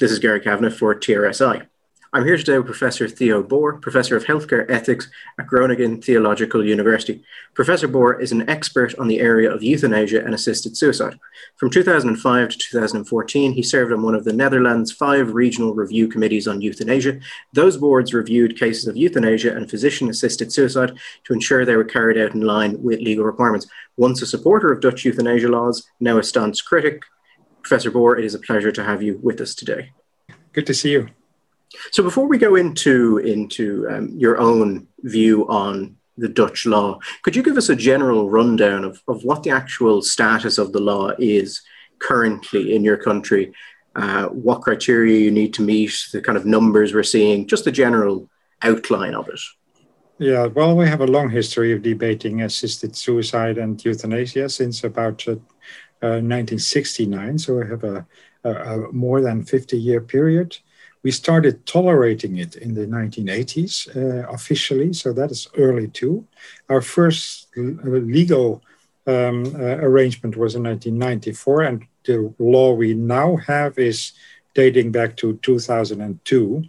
This is Gary Kavanagh for TRSI. I'm here today with Professor Theo Boer, Professor of Healthcare Ethics at Groningen Theological University. Professor Boer is an expert on the area of euthanasia and assisted suicide. From 2005 to 2014, he served on one of the Netherlands' five regional review committees on euthanasia. Those boards reviewed cases of euthanasia and physician assisted suicide to ensure they were carried out in line with legal requirements. Once a supporter of Dutch euthanasia laws, now a staunch critic, Professor Boer, it is a pleasure to have you with us today. Good to see you. So before we go into into um, your own view on the Dutch law, could you give us a general rundown of, of what the actual status of the law is currently in your country? Uh, what criteria you need to meet, the kind of numbers we're seeing, just the general outline of it. Yeah, well, we have a long history of debating assisted suicide and euthanasia since about uh, uh, 1969. So we have a, a, a more than 50 year period. We started tolerating it in the 1980s uh, officially, so that is early too. Our first uh, legal um, uh, arrangement was in 1994, and the law we now have is dating back to 2002.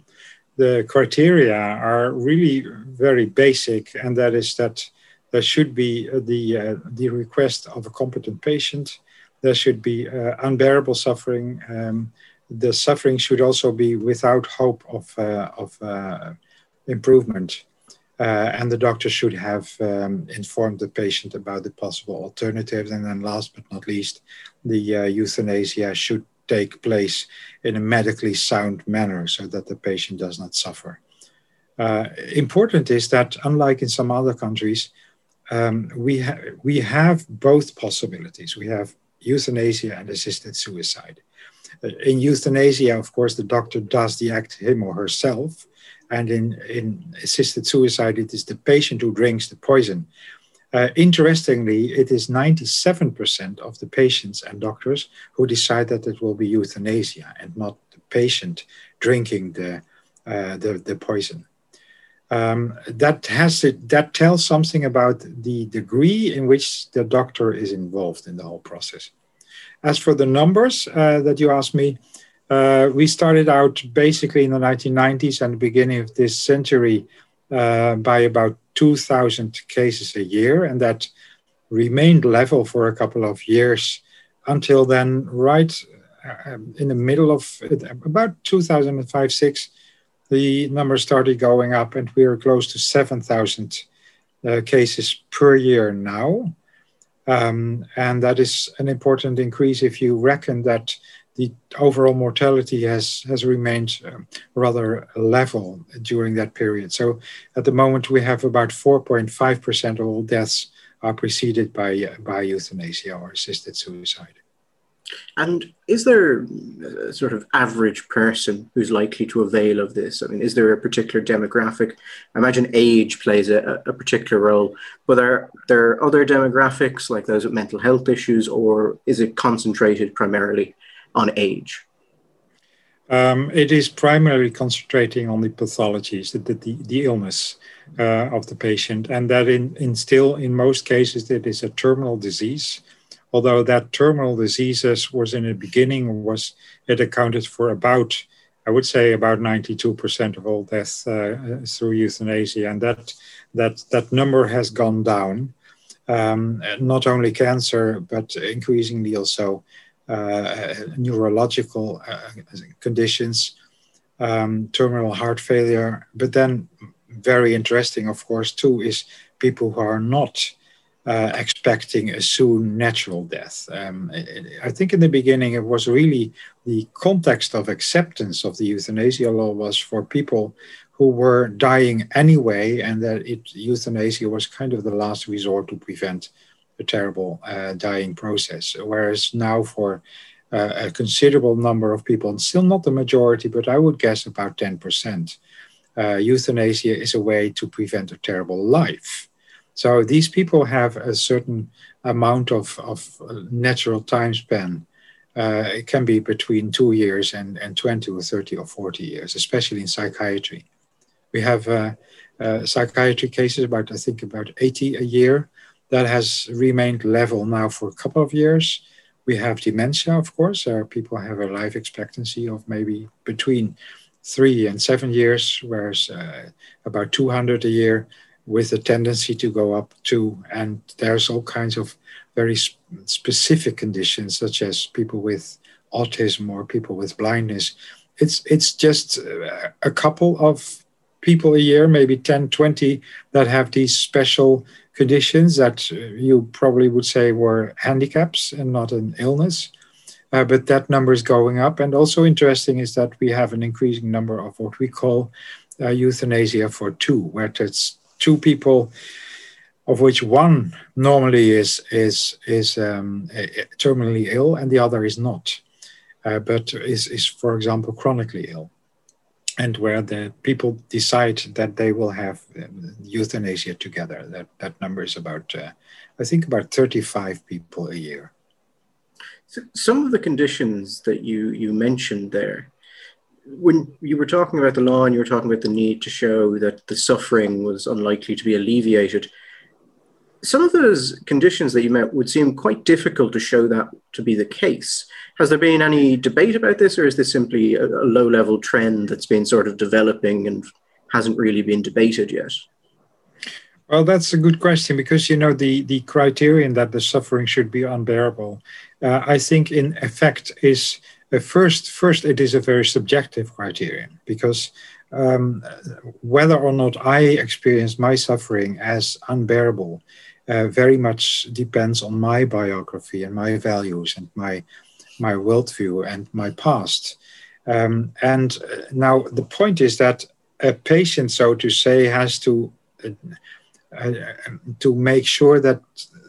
The criteria are really very basic, and that is that there should be the, uh, the request of a competent patient, there should be uh, unbearable suffering. Um, the suffering should also be without hope of, uh, of uh, improvement. Uh, and the doctor should have um, informed the patient about the possible alternatives. And then, last but not least, the uh, euthanasia should take place in a medically sound manner so that the patient does not suffer. Uh, important is that, unlike in some other countries, um, we, ha- we have both possibilities. We have euthanasia and assisted suicide. In euthanasia, of course, the doctor does the act him or herself. And in, in assisted suicide, it is the patient who drinks the poison. Uh, interestingly, it is 97% of the patients and doctors who decide that it will be euthanasia and not the patient drinking the, uh, the, the poison. Um, that has it, that tells something about the degree in which the doctor is involved in the whole process. As for the numbers uh, that you asked me, uh, we started out basically in the 1990s and the beginning of this century uh, by about 2,000 cases a year, and that remained level for a couple of years until then, right uh, in the middle of about 2005 6, the numbers started going up, and we are close to 7,000 uh, cases per year now. Um, and that is an important increase if you reckon that the overall mortality has, has remained um, rather level during that period. So at the moment, we have about 4.5% of all deaths are preceded by, by euthanasia or assisted suicide. And is there a sort of average person who's likely to avail of this? I mean, is there a particular demographic? I imagine age plays a, a particular role, but are there other demographics like those with mental health issues, or is it concentrated primarily on age? Um, it is primarily concentrating on the pathologies, the, the, the illness uh, of the patient, and that in, in still, in most cases, it is a terminal disease although that terminal diseases was in the beginning was it accounted for about I would say about 92% of all deaths uh, through euthanasia, and that that that number has gone down. Um, not only cancer, but increasingly also uh, neurological uh, conditions, um, terminal heart failure. But then, very interesting, of course, too, is people who are not uh, expecting a soon natural death. Um, I think in the beginning it was really the context of acceptance of the euthanasia law was for people who were dying anyway, and that it, euthanasia was kind of the last resort to prevent a terrible uh, dying process. Whereas now, for uh, a considerable number of people, and still not the majority, but I would guess about 10%, uh, euthanasia is a way to prevent a terrible life. So these people have a certain amount of, of natural time span. Uh, it can be between two years and, and 20 or 30 or 40 years, especially in psychiatry. We have uh, uh, psychiatry cases, about I think about 80 a year, that has remained level now for a couple of years. We have dementia, of course. People have a life expectancy of maybe between three and seven years, whereas uh, about 200 a year with a tendency to go up too. And there's all kinds of very sp- specific conditions, such as people with autism or people with blindness. It's, it's just uh, a couple of people a year, maybe 10, 20, that have these special conditions that uh, you probably would say were handicaps and not an illness. Uh, but that number is going up. And also interesting is that we have an increasing number of what we call uh, euthanasia for two, where it's two people, of which one normally is is is um, terminally ill and the other is not, uh, but is is for example chronically ill, and where the people decide that they will have um, euthanasia together. That that number is about, uh, I think, about thirty five people a year. So some of the conditions that you you mentioned there, when you were talking about the law and you were talking about the need to show that the suffering was unlikely to be alleviated, some of those conditions that you met would seem quite difficult to show that to be the case. Has there been any debate about this, or is this simply a, a low level trend that's been sort of developing and hasn't really been debated yet? Well, that's a good question because you know the the criterion that the suffering should be unbearable, uh, I think in effect is first first it is a very subjective criterion because um, whether or not I experience my suffering as unbearable uh, very much depends on my biography and my values and my my worldview and my past. Um, and uh, now the point is that a patient, so to say, has to uh, uh, to make sure that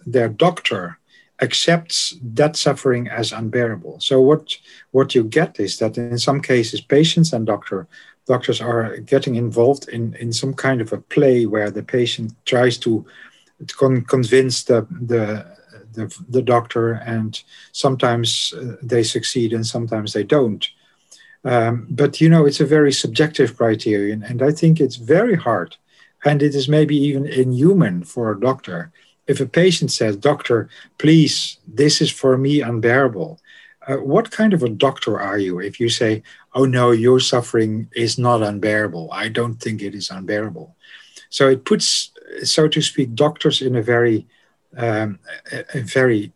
their doctor accepts that suffering as unbearable. So what what you get is that in some cases, patients and doctor doctors are getting involved in in some kind of a play where the patient tries to, to con- convince the, the the the doctor, and sometimes uh, they succeed and sometimes they don't. Um, but you know, it's a very subjective criterion, and I think it's very hard and it is maybe even inhuman for a doctor. If a patient says, Doctor, please, this is for me unbearable, uh, what kind of a doctor are you if you say, Oh no, your suffering is not unbearable? I don't think it is unbearable. So it puts, so to speak, doctors in a very, um, a, a very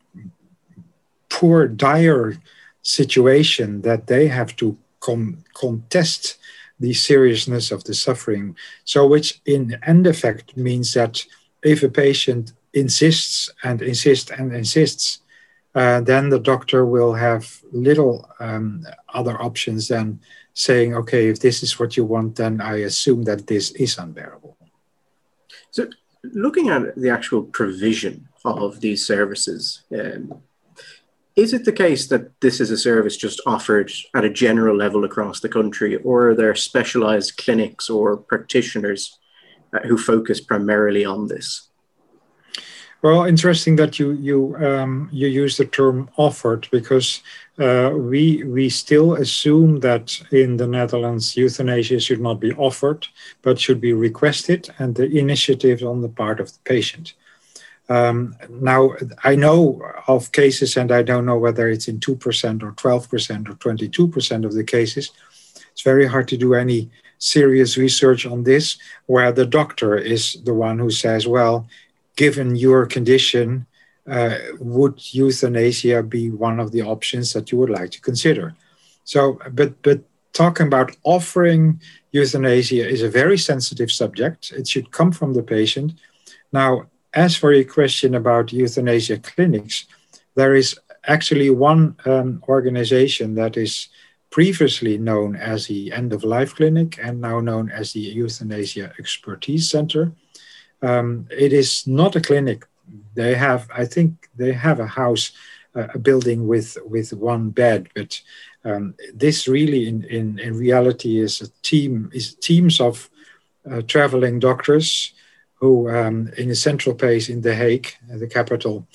poor, dire situation that they have to com- contest the seriousness of the suffering. So, which in end effect means that if a patient insists and insists and insists, uh, then the doctor will have little um, other options than saying, okay, if this is what you want, then I assume that this is unbearable. So, looking at the actual provision of these services, um, is it the case that this is a service just offered at a general level across the country, or are there specialized clinics or practitioners uh, who focus primarily on this? Well, interesting that you you um, you use the term offered because uh, we we still assume that in the Netherlands euthanasia should not be offered, but should be requested, and the initiative on the part of the patient. Um, now, I know of cases, and I don't know whether it's in 2% or 12% or 22% of the cases. It's very hard to do any serious research on this, where the doctor is the one who says, well, given your condition, uh, would euthanasia be one of the options that you would like to consider? So, but, but talking about offering euthanasia is a very sensitive subject. It should come from the patient. Now, as for your question about euthanasia clinics, there is actually one um, organization that is previously known as the End of Life Clinic and now known as the Euthanasia Expertise Center. Um, it is not a clinic. They have, I think, they have a house, uh, a building with with one bed, but um, this really, in, in in reality, is a team is teams of uh, traveling doctors who, um, in a central place in The Hague, the capital,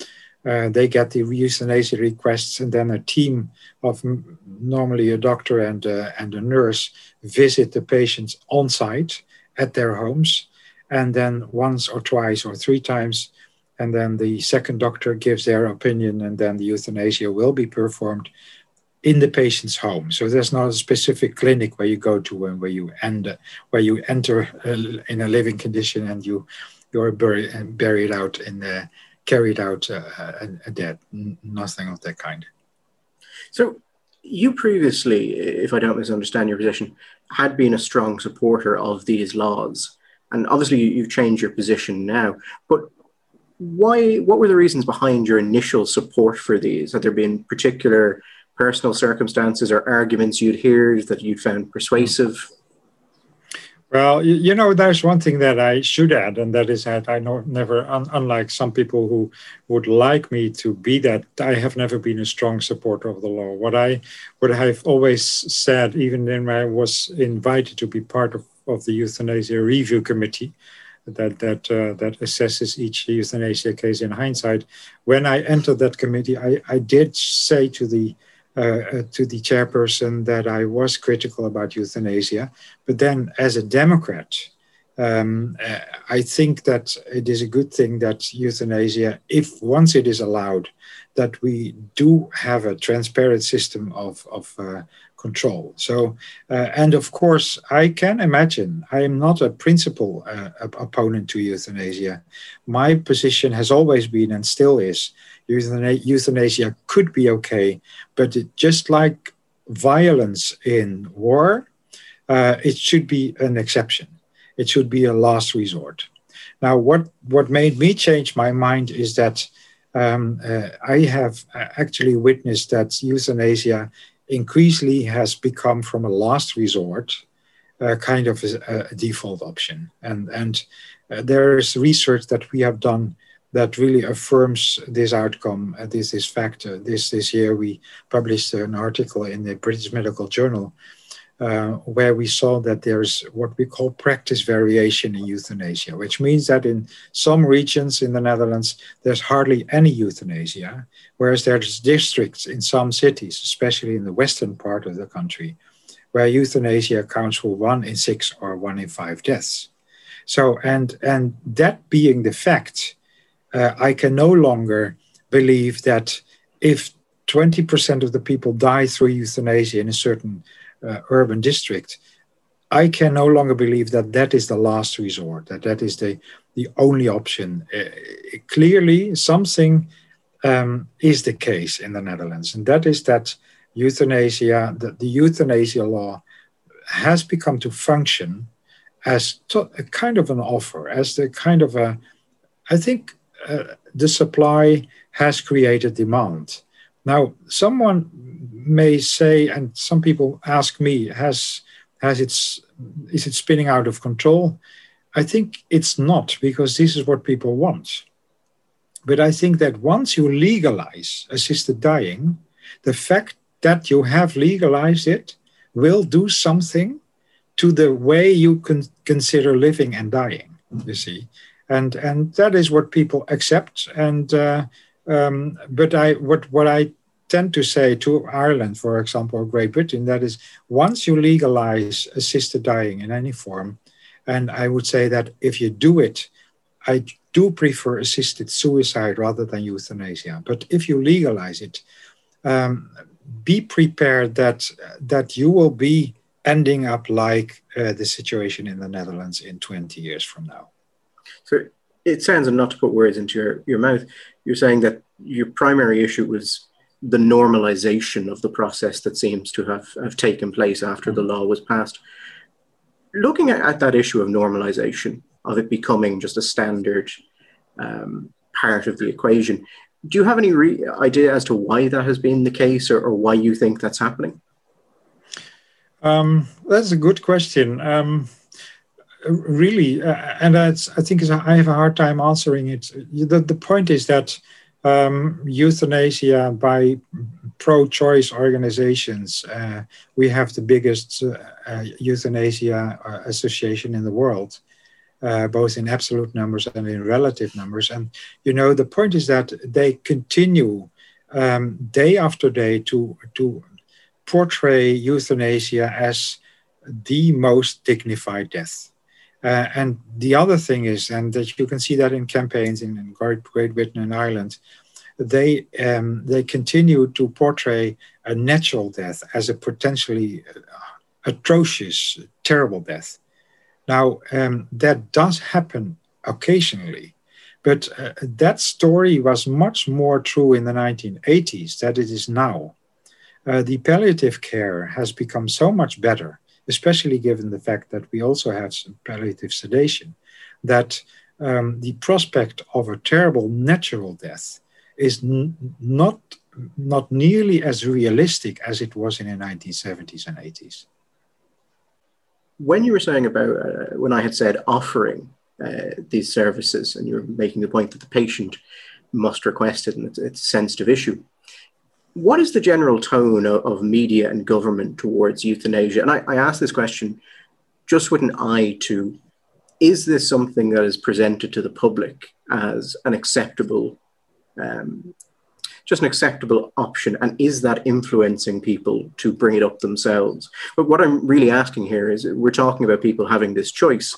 uh, they get the euthanasia requests, and then a team of normally a doctor and, uh, and a nurse visit the patients on site at their homes. And then once or twice or three times and then the second doctor gives their opinion, and then the euthanasia will be performed in the patient's home. So there's not a specific clinic where you go to and where you end, where you enter uh, in a living condition and you you're buried buried out in the carried out uh, a, dead. Nothing of that kind. So you previously, if I don't misunderstand your position, had been a strong supporter of these laws, and obviously you've changed your position now. But why? What were the reasons behind your initial support for these? Had there been particular personal circumstances or arguments you'd heard that you'd found persuasive? Well, you know, there's one thing that I should add, and that is that I know never, un, unlike some people who would like me to be that, I have never been a strong supporter of the law. What I, what I've always said, even when I was invited to be part of, of the euthanasia review committee, that that uh, that assesses each euthanasia case in hindsight. When I entered that committee, I, I did say to the uh, uh, to the chairperson that I was critical about euthanasia. But then, as a Democrat, um, uh, I think that it is a good thing that euthanasia, if once it is allowed, that we do have a transparent system of, of uh, control. So, uh, and of course, I can imagine I am not a principal uh, opponent to euthanasia. My position has always been and still is euthanasia could be okay, but it, just like violence in war, uh, it should be an exception. It should be a last resort. Now, what, what made me change my mind is that um, uh, I have actually witnessed that euthanasia increasingly has become from a last resort uh, kind of a, a, default option. And, and uh, there is research that we have done that really affirms this outcome, uh, this this fact. Uh, this this year we published an article in the British Medical Journal uh, where we saw that there's what we call practice variation in euthanasia, which means that in some regions in the Netherlands there's hardly any euthanasia, whereas there's districts in some cities, especially in the western part of the country, where euthanasia accounts for one in six or one in five deaths. So and and that being the fact uh, I can no longer believe that if 20% of the people die through euthanasia in a certain urban district, I can no longer believe that that is the last resort, that that is the, the only option. Uh, clearly, something um, is the case in the Netherlands, and that is that euthanasia, the, the euthanasia law, has become to function as to, a kind of an offer, as the kind of a, I think, uh, the supply has created demand. Now, someone may say, and some people ask me, has has its is it spinning out of control? I think it's not because this is what people want. But I think that once you legalize assisted dying, the fact that you have legalized it will do something to the way you can consider living and dying. You see, and and that is what people accept. And uh, um, but I what what I tend to say to Ireland, for example, or Great Britain, that is once you legalize assisted dying in any form, and I would say that if you do it, I do prefer assisted suicide rather than euthanasia. But if you legalize it, um, be prepared that that you will be ending up like uh, the situation in the Netherlands in 20 years from now. So it sounds, and not to put words into your, your mouth, you're saying that your primary issue was the normalization of the process that seems to have, have taken place after the law was passed. Looking at, at that issue of normalization, of it becoming just a standard um, part of the equation, do you have any re- idea as to why that has been the case or, or why you think that's happening? Um, that's a good question. Um, really, uh, and I think I have a hard time answering it. The, the point is that um, euthanasia by pro-choice organizations, uh, we have the biggest uh, uh euthanasia uh, association in the world, uh, both in absolute numbers and in relative numbers. And you know, the point is that they continue um, day after day to to portray euthanasia as the most dignified death Uh, and the other thing is, and that you can see that in campaigns in, in Great, Britain and Ireland, they um, they continue to portray a natural death as a potentially uh, atrocious, terrible death. Now um, that does happen occasionally, but uh, that story was much more true in the 1980s than it is now. Uh, the palliative care has become so much better especially given the fact that we also have some palliative sedation, that um, the prospect of a terrible natural death is n- not not nearly as realistic as it was in the 1970s and 80s. When you were saying about uh, when I had said offering uh, these services, and you're making the point that the patient must request it, and it's, it's a sensitive issue what is the general tone of, of media and government towards euthanasia? And I, I ask this question just with an eye to is this something that is presented to the public as an acceptable um, just an acceptable option and is that influencing people to bring it up themselves but what i'm really asking here is we're talking about people having this choice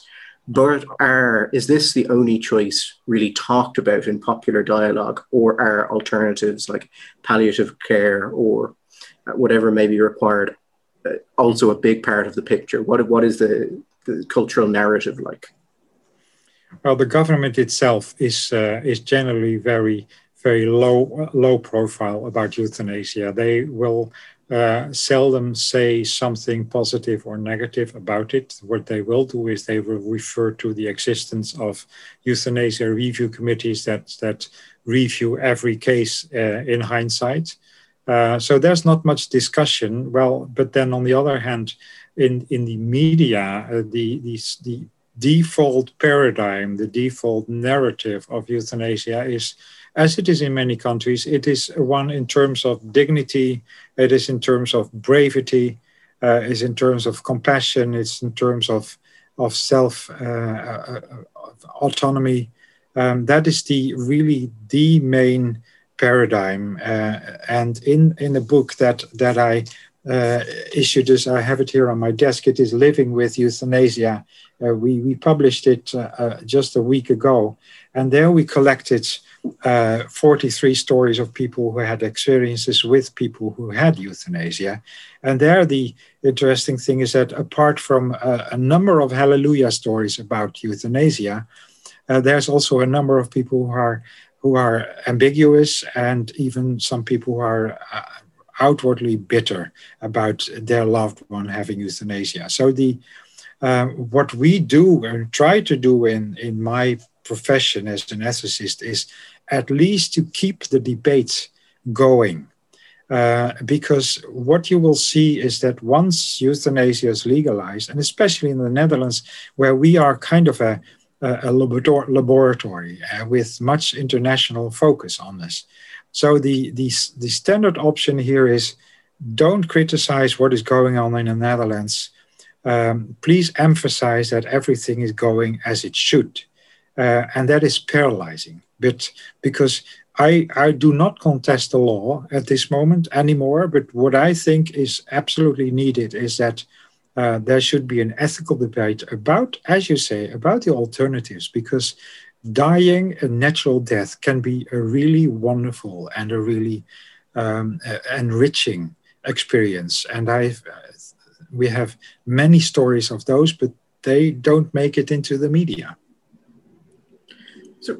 but are is this the only choice really talked about in popular dialogue, or are alternatives like palliative care or whatever may be required uh, also a big part of the picture? What what is the, the cultural narrative like? Well, the government itself is uh, is generally very very low low profile about euthanasia. They will uh, seldom say something positive or negative about it. What they will do is they will refer to the existence of euthanasia review committees that that review every case uh, in hindsight. Uh, so there's not much discussion. Well, but then on the other hand, in in the media, uh, the the the default paradigm, the default narrative of euthanasia is as it is in many countries, it is one in terms of dignity, it is in terms of bravery, uh, is in terms of compassion, it's in terms of of self uh, uh, autonomy. Um, that is the really the main paradigm. Uh, and in in the book that that I uh, issued, as I have it here on my desk, it is living with euthanasia. Uh, we we published it just a week ago, and there we collected uh, 43 stories of people who had experiences with people who had euthanasia. And there, the interesting thing is that apart from a, a number of hallelujah stories about euthanasia, uh, there's also a number of people who are who are ambiguous, and even some people who are uh, outwardly bitter about their loved one having euthanasia. So the uh, what we do and try to do in in my profession as an ethicist is at least to keep the debate going. Uh, because what you will see is that once euthanasia is legalized, and especially in the Netherlands, where we are kind of a, a laboratory uh, with much international focus on this. So the, the, the standard option here is don't criticize what is going on in the Netherlands. Um, please emphasize that everything is going as it should. Uh, and that is paralyzing but because I, I do not contest the law at this moment anymore, but what I think is absolutely needed is that uh, there should be an ethical debate about, as you say, about the alternatives, because dying a natural death can be a really wonderful and a really um, enriching experience. And I, we have many stories of those, but they don't make it into the media. So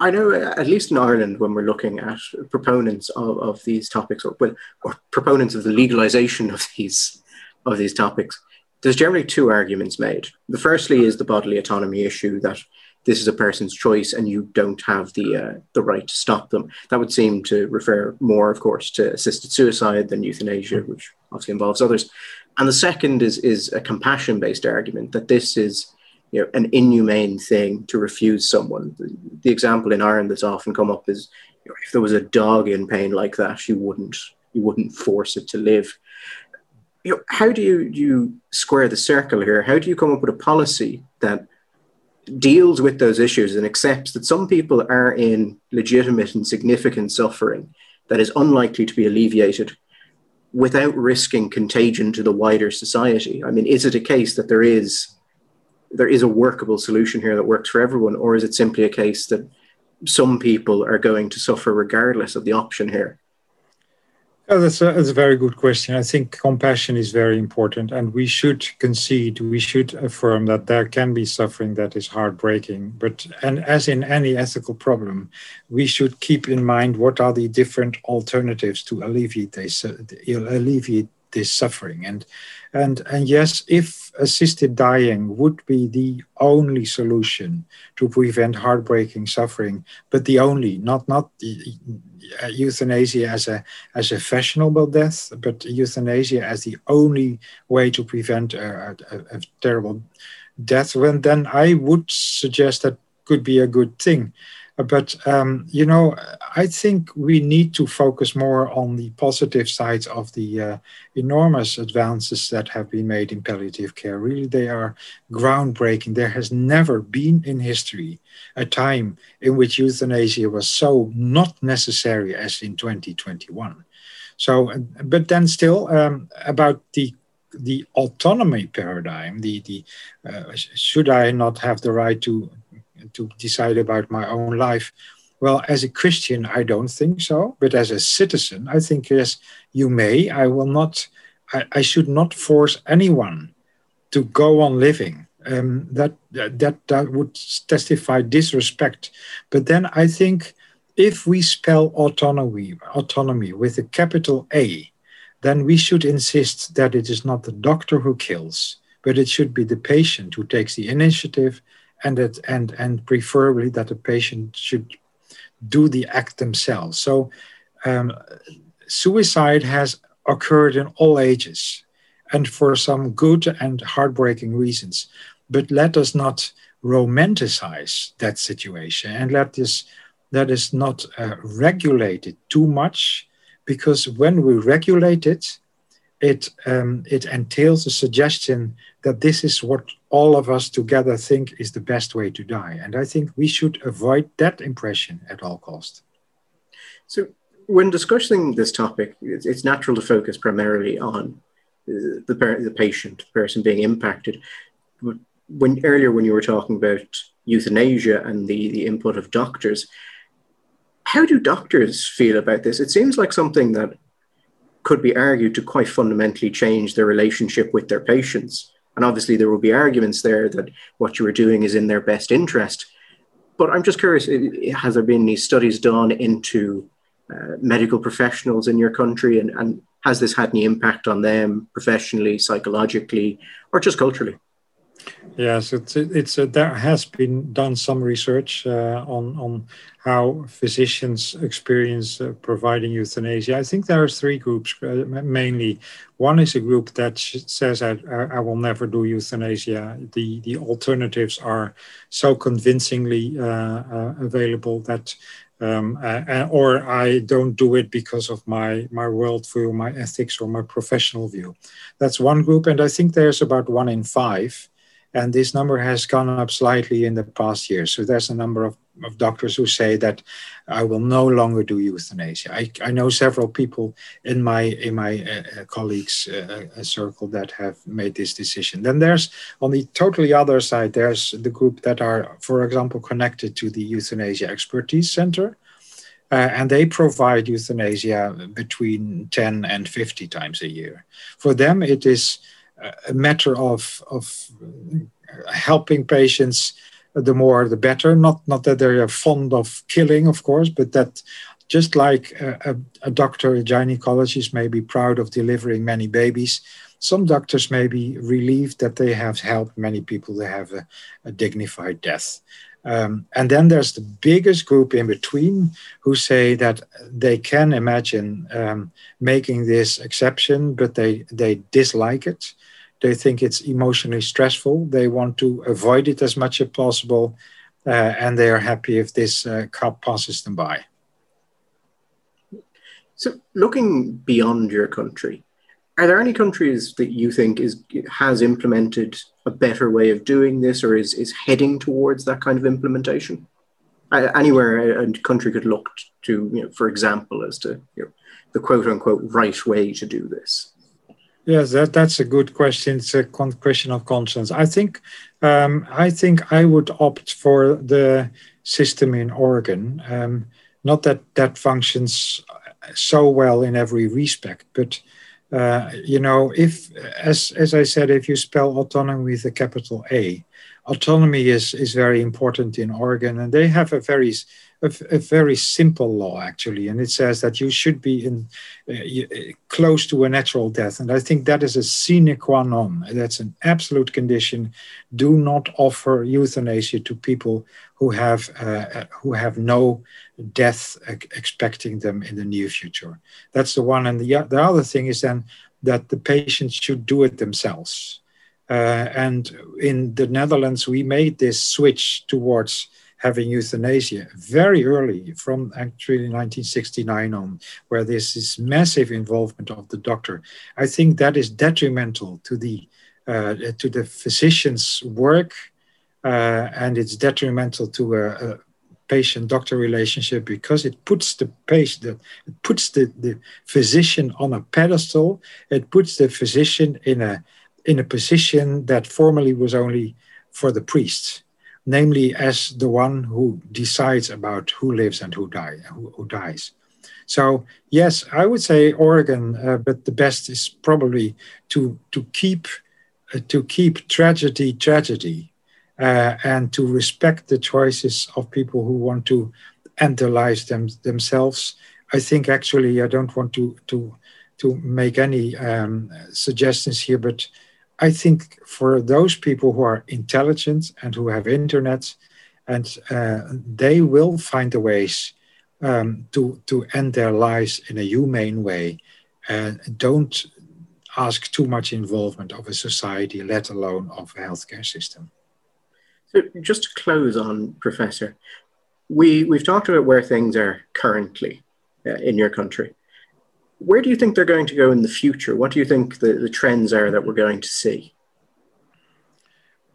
I know, at least in Ireland, when we're looking at proponents of, of these topics, or well, or proponents of the legalization of these of these topics, there's generally two arguments made. The firstly is the bodily autonomy issue that this is a person's choice and you don't have the uh, the right to stop them. That would seem to refer more, of course, to assisted suicide than euthanasia, which obviously involves others. And the second is is a compassion based argument that this is you know, an inhumane thing to refuse someone. The, the, example in Ireland that's often come up is you know, if there was a dog in pain like that, you wouldn't you wouldn't force it to live. You know, how do you, you square the circle here? How do you come up with a policy that deals with those issues and accepts that some people are in legitimate and significant suffering that is unlikely to be alleviated without risking contagion to the wider society? I mean, is it a case that there is there is a workable solution here that works for everyone, or is it simply a case that some people are going to suffer regardless of the option here? Oh, that's, a, that's a very good question. I think compassion is very important, and we should concede, we should affirm that there can be suffering that is heartbreaking. But, and as in any ethical problem, we should keep in mind what are the different alternatives to alleviate this, uh, alleviate this suffering. And, and, and yes, if assisted dying would be the only solution to prevent heartbreaking suffering, but the only, not, not the, uh, euthanasia as a as a fashionable death, but euthanasia as the only way to prevent a, a, a terrible death, well, then I would suggest that could be a good thing. But um, you know, I think we need to focus more on the positive sides of the uh, enormous advances that have been made in palliative care. Really, they are groundbreaking. There has never been in history a time in which euthanasia was so not necessary as in 2021. So, but then still um, about the the autonomy paradigm, the the uh, should I not have the right to to decide about my own life. Well, as a Christian, I don't think so. But as a citizen, I think yes, you may. I will not. I, I should not force anyone to go on living. Um, that that that would testify disrespect. But then I think if we spell autonomy autonomy with a capital A, then we should insist that it is not the doctor who kills, but it should be the patient who takes the initiative and that and and preferably that the patient should do the act themselves. So um, suicide has occurred in all ages and for some good and heartbreaking reasons. But let us not romanticize that situation and let this that is not uh, regulated too much because when we regulate it, it um, it entails a suggestion that this is what all of us together think is the best way to die. And I think we should avoid that impression at all cost. So, when discussing this topic, it's, natural to focus primarily on the, the patient, the person being impacted. But when earlier, when you were talking about euthanasia and the, the input of doctors, how do doctors feel about this? It seems like something that could be argued to quite fundamentally change their relationship with their patients. And obviously, there will be arguments there that what you are doing is in their best interest. But I'm just curious has there been any studies done into uh, medical professionals in your country? And, and has this had any impact on them professionally, psychologically, or just culturally? Yes, it's it's uh, there has been done some research uh, on on how physicians experience uh, providing euthanasia. I think there are three groups uh, mainly. One is a group that says I, I will never do euthanasia. The the alternatives are so convincingly uh, uh, available that. Um, or I don't do it because of my my worldview, my ethics, or my professional view. That's one group, and I think there's about one in five and this number has gone up slightly in the past year. So there's a number of, of doctors who say that I will no longer do euthanasia. I, I know several people in my in my uh, uh colleagues uh, uh, circle that have made this decision. Then there's on the totally other side, there's the group that are, for example, connected to the Euthanasia Expertise Center. Uh, and they provide euthanasia between 10 and 50 times a year. For them, it is a matter of of helping patients uh, the more the better. Not not that they are fond of killing of course but that just like a, a, doctor a gynecologist may be proud of delivering many babies some doctors may be relieved that they have helped many people to have a, a dignified death um, and then there's the biggest group in between who say that they can imagine um, making this exception, but they, they dislike it. They think it's emotionally stressful. They want to avoid it as much as possible, uh, and they are happy if this uh, cup passes them by. So, looking beyond your country, are there any countries that you think is has implemented a better way of doing this, or is is heading towards that kind of implementation? Uh, anywhere a, country could look to, you know, for example, as to you know, the quote unquote right way to do this. Yes, that, that's a good question. It's a con- question of conscience. I think um, I think I would opt for the system in Oregon. Um, not that that functions so well in every respect, but uh, you know, if as as I said, if you spell autonomy with a capital A, autonomy is is very important in Oregon, and they have a very a, a, very simple law actually, and it says that you should be in uh, close to a natural death, and I think that is a sine qua non. That's an absolute condition. Do not offer euthanasia to people who have uh, who have no death expecting them in the near future. That's the one, and the the other thing is then that the patients should do it themselves. Uh, and in the Netherlands, we made this switch towards having euthanasia very early from actually 1969 on where there's this massive involvement of the doctor i think that is detrimental to the uh, to the physician's work uh, and it's detrimental to a, a patient doctor relationship because it puts the patient it puts the, the physician on a pedestal it puts the physician in a in a position that formerly was only for the priests namely as the one who decides about who lives and who, die, who, who dies. So yes, I would say Oregon, uh, but the best is probably to to keep uh, to keep tragedy tragedy, uh, and to respect the choices of people who want to lives them, themselves. I think actually I don't want to to to make any um, suggestions here, but I think for those people who are intelligent and who have internet, and uh, they will find the ways um, to to end their lives in a humane way, and don't ask too much involvement of a society, let alone of a healthcare system. So, just to close on, Professor, we we've talked about where things are currently uh, in your country where do you think they're going to go in the future? What do you think the, the trends are that we're going to see?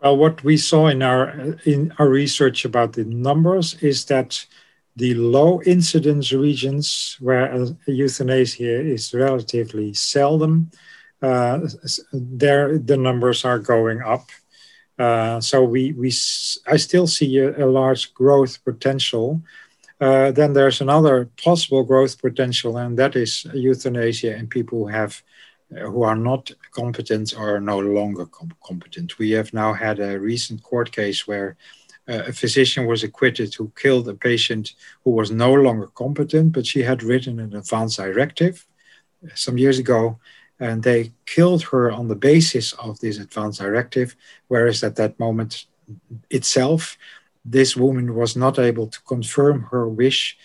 Well, what we saw in our in our research about the numbers is that the low incidence regions where euthanasia is relatively seldom, uh, there the numbers are going up. Uh, so we I still see a, large growth potential uh, then there's another possible growth potential, and that is euthanasia in people who have uh, who are not competent or no longer com- competent. We have now had a recent court case where a physician was acquitted who killed a patient who was no longer competent, but she had written an advance directive some years ago, and they killed her on the basis of this advance directive, whereas at that moment itself this woman was not able to confirm her wish.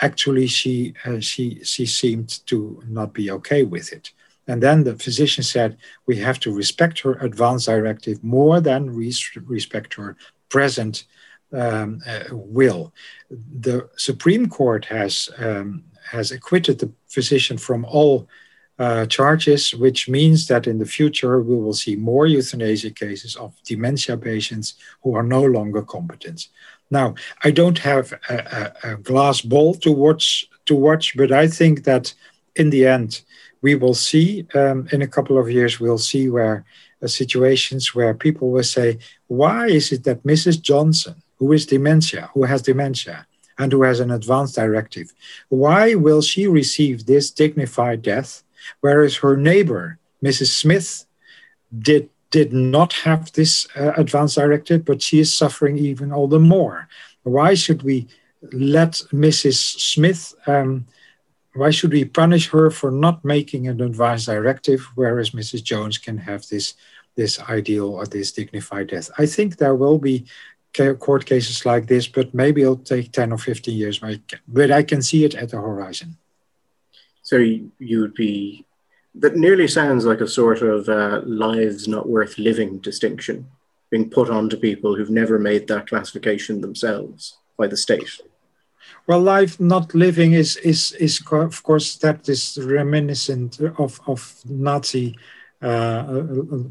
Actually, she, uh, she, she seemed to not be okay with it. And then the physician said, We have to respect her advance directive more than res- respect her present um, uh, will. The Supreme Court has, um, has acquitted the physician from all uh, charges, which means that in the future we will see more euthanasia cases of dementia patients who are no longer competent. Now, I don't have a, a, a glass ball to watch, to watch, but I think that in the end we will see um, in a couple of years we'll see where uh, situations where people will say, why is it that Mrs. Johnson, who is dementia, who has dementia, and who has an advance directive, why will she receive this dignified death? Whereas her neighbor, Mrs. Smith, did did not have this uh, advance directive, but she is suffering even all the more. Why should we let Mrs. Smith? Um, why should we punish her for not making an advance directive, whereas Mrs. Jones can have this this ideal or this dignified death? I think there will be court cases like this, but maybe it'll take ten or fifteen years. But I can see it at the horizon. So you would be that nearly sounds like a sort of uh, lives not worth living distinction being put onto people who've never made that classification themselves by the state. Well, life not living is is is of course that is reminiscent of of Nazi uh,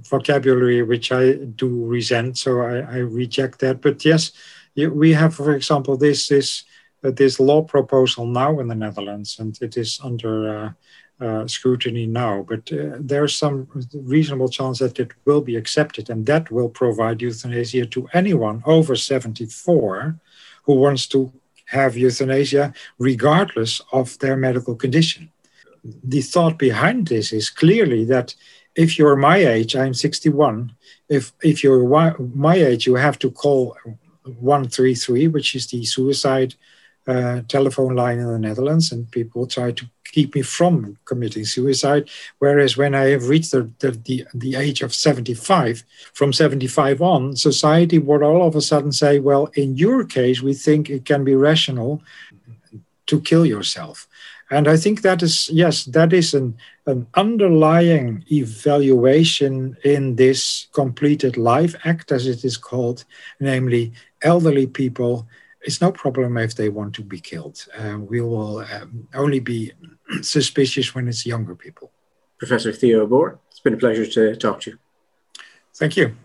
vocabulary, which I do resent. So I, I reject that. But yes, we have, for example, this this this law proposal now in the Netherlands, and it is under uh, uh, scrutiny now, but uh, there's some reasonable chance that it will be accepted, and that will provide euthanasia to anyone over 74 who wants to have euthanasia regardless of their medical condition. The thought behind this is clearly that if you're my age, I'm 61, if, if you're my age, you have to call 133, which is the suicide telephone line in the Netherlands, and people try to keep me from committing suicide. Whereas when I have reached the, the, the, the, age of 75, from 75 on, society would all of a sudden say, well, in your case, we think it can be rational to kill yourself. And I think that is, yes, that is an, an underlying evaluation in this completed life act, as it is called, namely elderly people it's no problem if they want to be killed. Uh, we will um, only be suspicious when it's younger people. Professor Theo Boer, it's been a pleasure to talk to you. Thank you.